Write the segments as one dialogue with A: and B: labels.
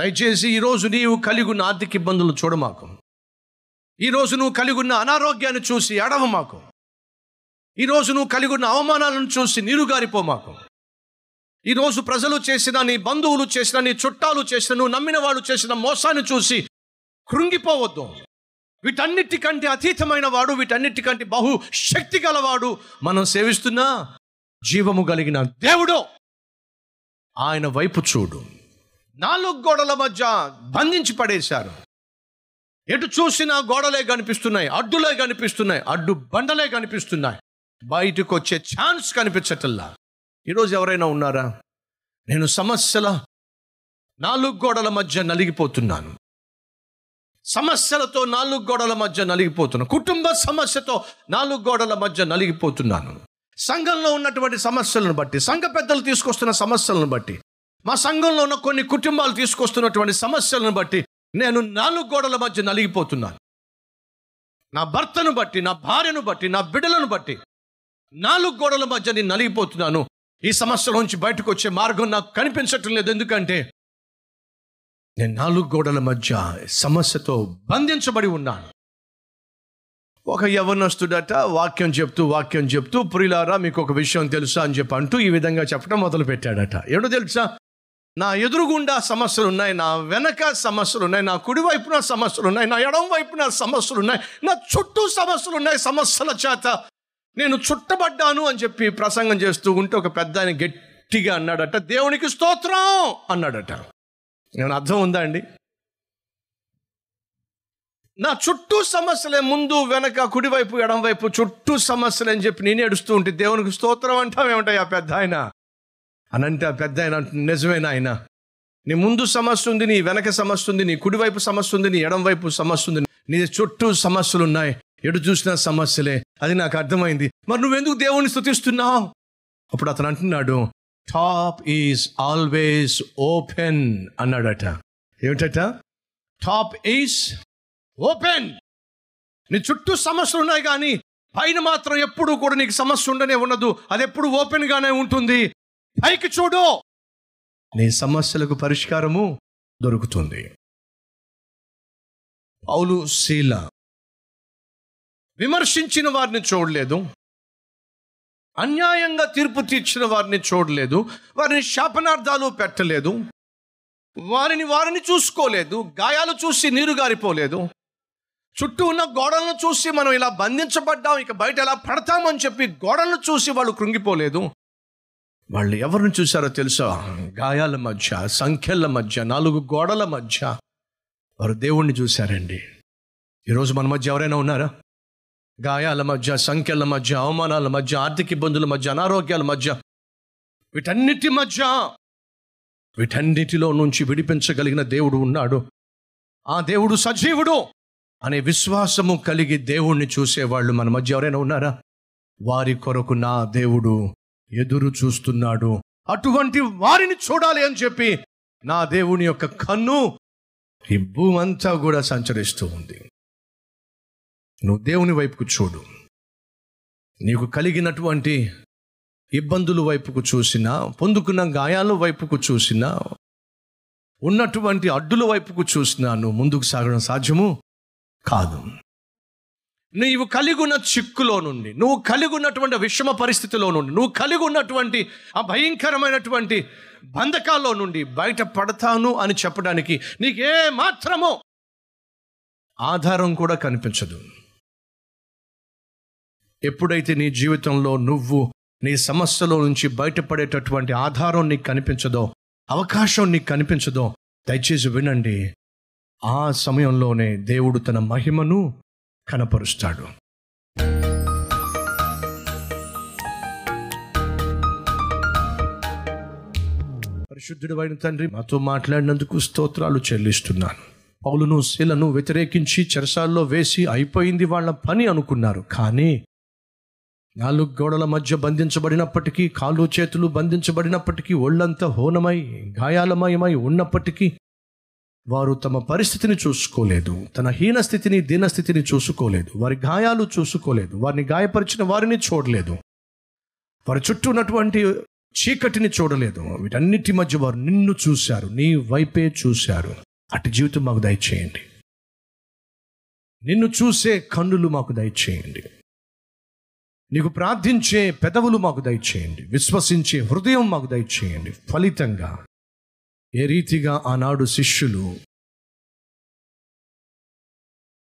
A: దయచేసి ఈరోజు నీవు కలిగి ఉన్న ఆర్థిక ఇబ్బందులు చూడమాకు. ఈరోజు నువ్వు కలిగి ఉన్న అనారోగ్యాన్ని చూసి ఎడవ మాకు ఈరోజు నువ్వు కలిగి ఉన్న అవమానాలను చూసి నీరుగారిపో మాకు ఈరోజు ప్రజలు చేసిన నీ బంధువులు చేసిన నీ చుట్టాలు చేసిన నువ్వు నమ్మిన వాళ్ళు చేసిన మోసాన్ని చూసి కృంగిపోవద్దు. వీటన్నిటికంటే అతీతమైన వాడు వీటన్నిటికంటే బహు శక్తి గలవాడు మనం సేవిస్తున్న జీవము కలిగిన దేవుడు. ఆయన వైపు చూడు. నాలుగు గోడల మధ్య బంధించి పడేశారు. ఎటు చూసినా గోడలే కనిపిస్తున్నాయి అడ్డులే కనిపిస్తున్నాయి అడ్డు బండలే కనిపిస్తున్నాయి. బయటకు వచ్చే ఛాన్స్ కనిపించటల్లా ఈరోజు ఎవరైనా ఉన్నారా? నేను సమస్యల నాలుగు గోడల మధ్య నలిగిపోతున్నాను. సమస్యలతో నాలుగు గోడల మధ్య నలిగిపోతున్నాను కుటుంబ సమస్యతో నాలుగు గోడల మధ్య నలిగిపోతున్నాను. సంఘంలో ఉన్నటువంటి సమస్యలను బట్టి సంఘ పెద్దలు తీసుకొస్తున్న సమస్యలను బట్టి మా సంఘంలో ఉన్న కొన్ని కుటుంబాలు తీసుకొస్తున్నటువంటి సమస్యలను బట్టి నేను నాలుగు గోడల మధ్య నలిగిపోతున్నాను. నా భర్తను బట్టి నా భార్యను బట్టి నా బిడ్డలను బట్టి నాలుగు గోడల మధ్య నేను నలిగిపోతున్నాను. ఈ సమస్యల నుంచి బయటకు వచ్చే మార్గం నాకు కనిపించటం లేదు. ఎందుకంటే నేను నాలుగు గోడల మధ్య సమస్యతో బంధించబడి ఉన్నాను. ఒక యవనస్తుడట వాక్యం చెప్తూ వాక్యం చెప్తూ పురిలారా మీకు ఒక విషయం తెలుసా? అని చెప్పి అంటూ ఈ విధంగా చెప్పడం మొదలు పెట్టాడట తెలుసా? నా ఎదురుగుండా సమస్యలు ఉన్నాయి నా వెనక సమస్యలు ఉన్నాయి నా కుడి వైపున సమస్యలు ఉన్నాయి నా ఎడం వైపున సమస్యలు ఉన్నాయి నా చుట్టూ సమస్యలు ఉన్నాయి సమస్యల చేత నేను చుట్టబడ్డాను అని చెప్పి ప్రసంగం చేస్తూ ఉంటే ఒక పెద్ద ఆయన గట్టిగా అన్నాడట దేవునికి స్తోత్రం అన్నాడట. నేను అర్థం ఉందా అండి? నా చుట్టూ సమస్యలే ముందు వెనక కుడివైపు ఎడంవైపు చుట్టూ సమస్యలు అని చెప్పి నేను ఏడుస్తూ ఉంటే దేవునికి స్తోత్రం అంటావేమిటాయి ఆ పెద్ద ఆయన? అని అంటే ఆ పెద్ద ఆయన అంటుంది, నిజమేనా ఆయన? నీ ముందు సమస్య ఉంది నీ వెనక సమస్య ఉంది నీ కుడివైపు సమస్య ఉంది నీ ఎడం వైపు సమస్య ఉంది నీ చుట్టూ సమస్యలు ఉన్నాయి ఎటు చూసినా సమస్యలే. అది నాకు అర్థమైంది. మరి నువ్వెందుకు దేవుణ్ణి స్థుతిస్తున్నావు అప్పుడు అతను అంటున్నాడు టాప్ ఈజ్ ఆల్వేస్ ఓపెన్ అన్నాడట. ఏమిటట? టాప్ ఈజ్ ఓపెన్ నీ చుట్టూ సమస్యలు ఉన్నాయి కానీ పైన మాత్రం ఎప్పుడు కూడా నీకు సమస్య ఉండనే ఉండదు అది ఎప్పుడు ఓపెన్గానే ఉంటుంది. పైకి చూడు. నీ సమస్యలకు పరిష్కారము దొరుకుతుంది. పౌలు శీల విమర్శించిన వారిని చూడలేదు. అన్యాయంగా తీర్పు తీర్చిన వారిని చూడలేదు. వారిని శాపనార్థాలు పెట్టలేదు. వారిని వారిని చూసుకోలేదు. గాయాలు చూసి నీరు గారిపోలేదు. చుట్టూ ఉన్న గోడలను చూసి మనం ఇలా బంధించబడ్డాం. ఇక బయట ఎలా పడతామని చెప్పి గోడలను చూసి వాళ్ళు కృంగిపోలేదు. వాళ్ళు ఎవరిని చూశారో తెలుసా? గాయాల మధ్య సంఖ్యల మధ్య నాలుగు గోడల మధ్య వారు దేవుణ్ణి చూశారండి. ఈరోజు మన మధ్య ఎవరైనా ఉన్నారా? గాయాల మధ్య సంఖ్యల మధ్య అవమానాల మధ్య ఆర్థిక ఇబ్బందుల మధ్య అనారోగ్యాల మధ్య వీటన్నిటి మధ్య వీటన్నిటిలో నుంచి విడిపించగలిగిన దేవుడు ఉన్నాడు. ఆ దేవుడు సజీవుడు అనే విశ్వాసము కలిగి దేవుణ్ణి చూసేవాళ్ళు మన మధ్య ఎవరైనా ఉన్నారా? వారి కొరకు నా దేవుడు ఎదురు చూస్తున్నాడు. అటువంటి వారిని చూడాలి అని చెప్పి నా దేవుని యొక్క కన్ను ఈ భూమంతా కూడా సంచరిస్తూ ఉంది. నువ్వు దేవుని వైపుకు చూడు. నీకు కలిగినటువంటి ఇబ్బందుల వైపుకు చూసినా పొందుకున్న గాయాల వైపుకు చూసినా ఉన్నటువంటి అడ్డుల వైపుకు చూసినా నువ్వు ముందుకు సాగడం సాధ్యము కాదు. నీవు కలిగి ఉన్న చిక్కులో నుండి నువ్వు కలిగి ఉన్నటువంటి విషమ పరిస్థితిలో నుండి నువ్వు కలిగి ఉన్నటువంటి ఆ భయంకరమైనటువంటి బంధకాల్లో నుండి బయట పడతాను అని చెప్పడానికి నీకే మాత్రమో ఆధారం కూడా కనిపించదు. ఎప్పుడైతే నీ జీవితంలో నువ్వు నీ సమస్యలో నుంచి బయటపడేటటువంటి ఆధారం నీకు కనిపించదో అవకాశం నీకు కనిపించదో దయచేసి వినండి. ఆ సమయంలోనే దేవుడు తన మహిమను కనపరుస్తాడు. పరిశుద్ధుడు అయిన తండ్రి మాతో మాట్లాడినందుకు స్తోత్రాలు చెల్లిస్తున్నాను. పౌలును శీలను వ్యతిరేకించి చెరసాల్లో వేసి అయిపోయింది వాళ్ళ పని అనుకున్నారు. కానీ నాలుగు గోడల మధ్య బంధించబడినప్పటికీ కాళ్ళు చేతులు బంధించబడినప్పటికీ ఒళ్ళంతా హోనమై గాయాలమయమై ఉన్నప్పటికీ వారు తమ పరిస్థితిని చూసుకోలేదు తన హీన స్థితిని దీనస్థితిని చూసుకోలేదు వారి గాయాలు చూసుకోలేదు వారిని గాయపరిచిన వారిని చూడలేదు వారి చుట్టూ ఉన్నటువంటి చీకటిని చూడలేదు. వీటన్నిటి మధ్య వారు నిన్ను చూశారు నీ వైపే చూశారు. అటు జీవితం మాకు దయచేయండి. నిన్ను చూసే కన్నులు మాకు దయచేయండి. నీకు ప్రార్థించే పెదవులు మాకు దయచేయండి. విశ్వసించే హృదయం మాకు దయచేయండి. ఫలితంగా ఏ రీతిగా ఆనాడు శిష్యులు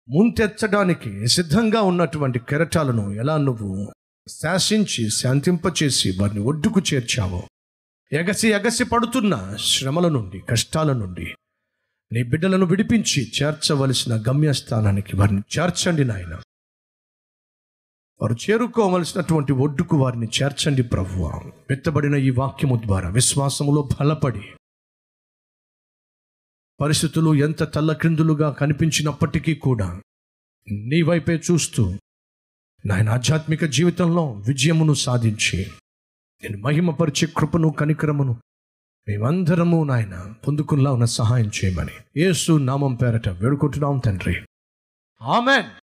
A: ముంతెచ్చడానికి సిద్ధంగా ఉన్నటువంటి కెరటాలను ఎలా నువ్వు శాసించి శాంతింపచేసి వారిని ఒడ్డుకు చేర్చావో? ఎగసి ఎగసి పడుతున్న శ్రమల నుండి కష్టాల నుండి నీ బిడ్డలను విడిపించి చేర్చవలసిన గమ్యస్థానానికి వారిని చేర్చండి నాయన. వారు చేరుకోవలసినటువంటి ఒడ్డుకు వారిని చేర్చండి ప్రభువ. పెత్తబడిన ఈ వాక్యము ద్వారా విశ్వాసములో బలపడి పరిస్థితులు ఎంత తల్లక్రిందులుగా కనిపించినప్పటికీ కూడా నీ వైపే చూస్తూ నాయన ఆధ్యాత్మిక జీవితంలో విజయమును సాధించి నేను మహిమపరిచే కృపను కనికరమును మేమందరము నాయన పొందుకుల్లా ఉన్న సహాయం చేయమని ఏసు నామం పేరట వేడుకుంటున్నాం తండ్రి. ఆమెన్.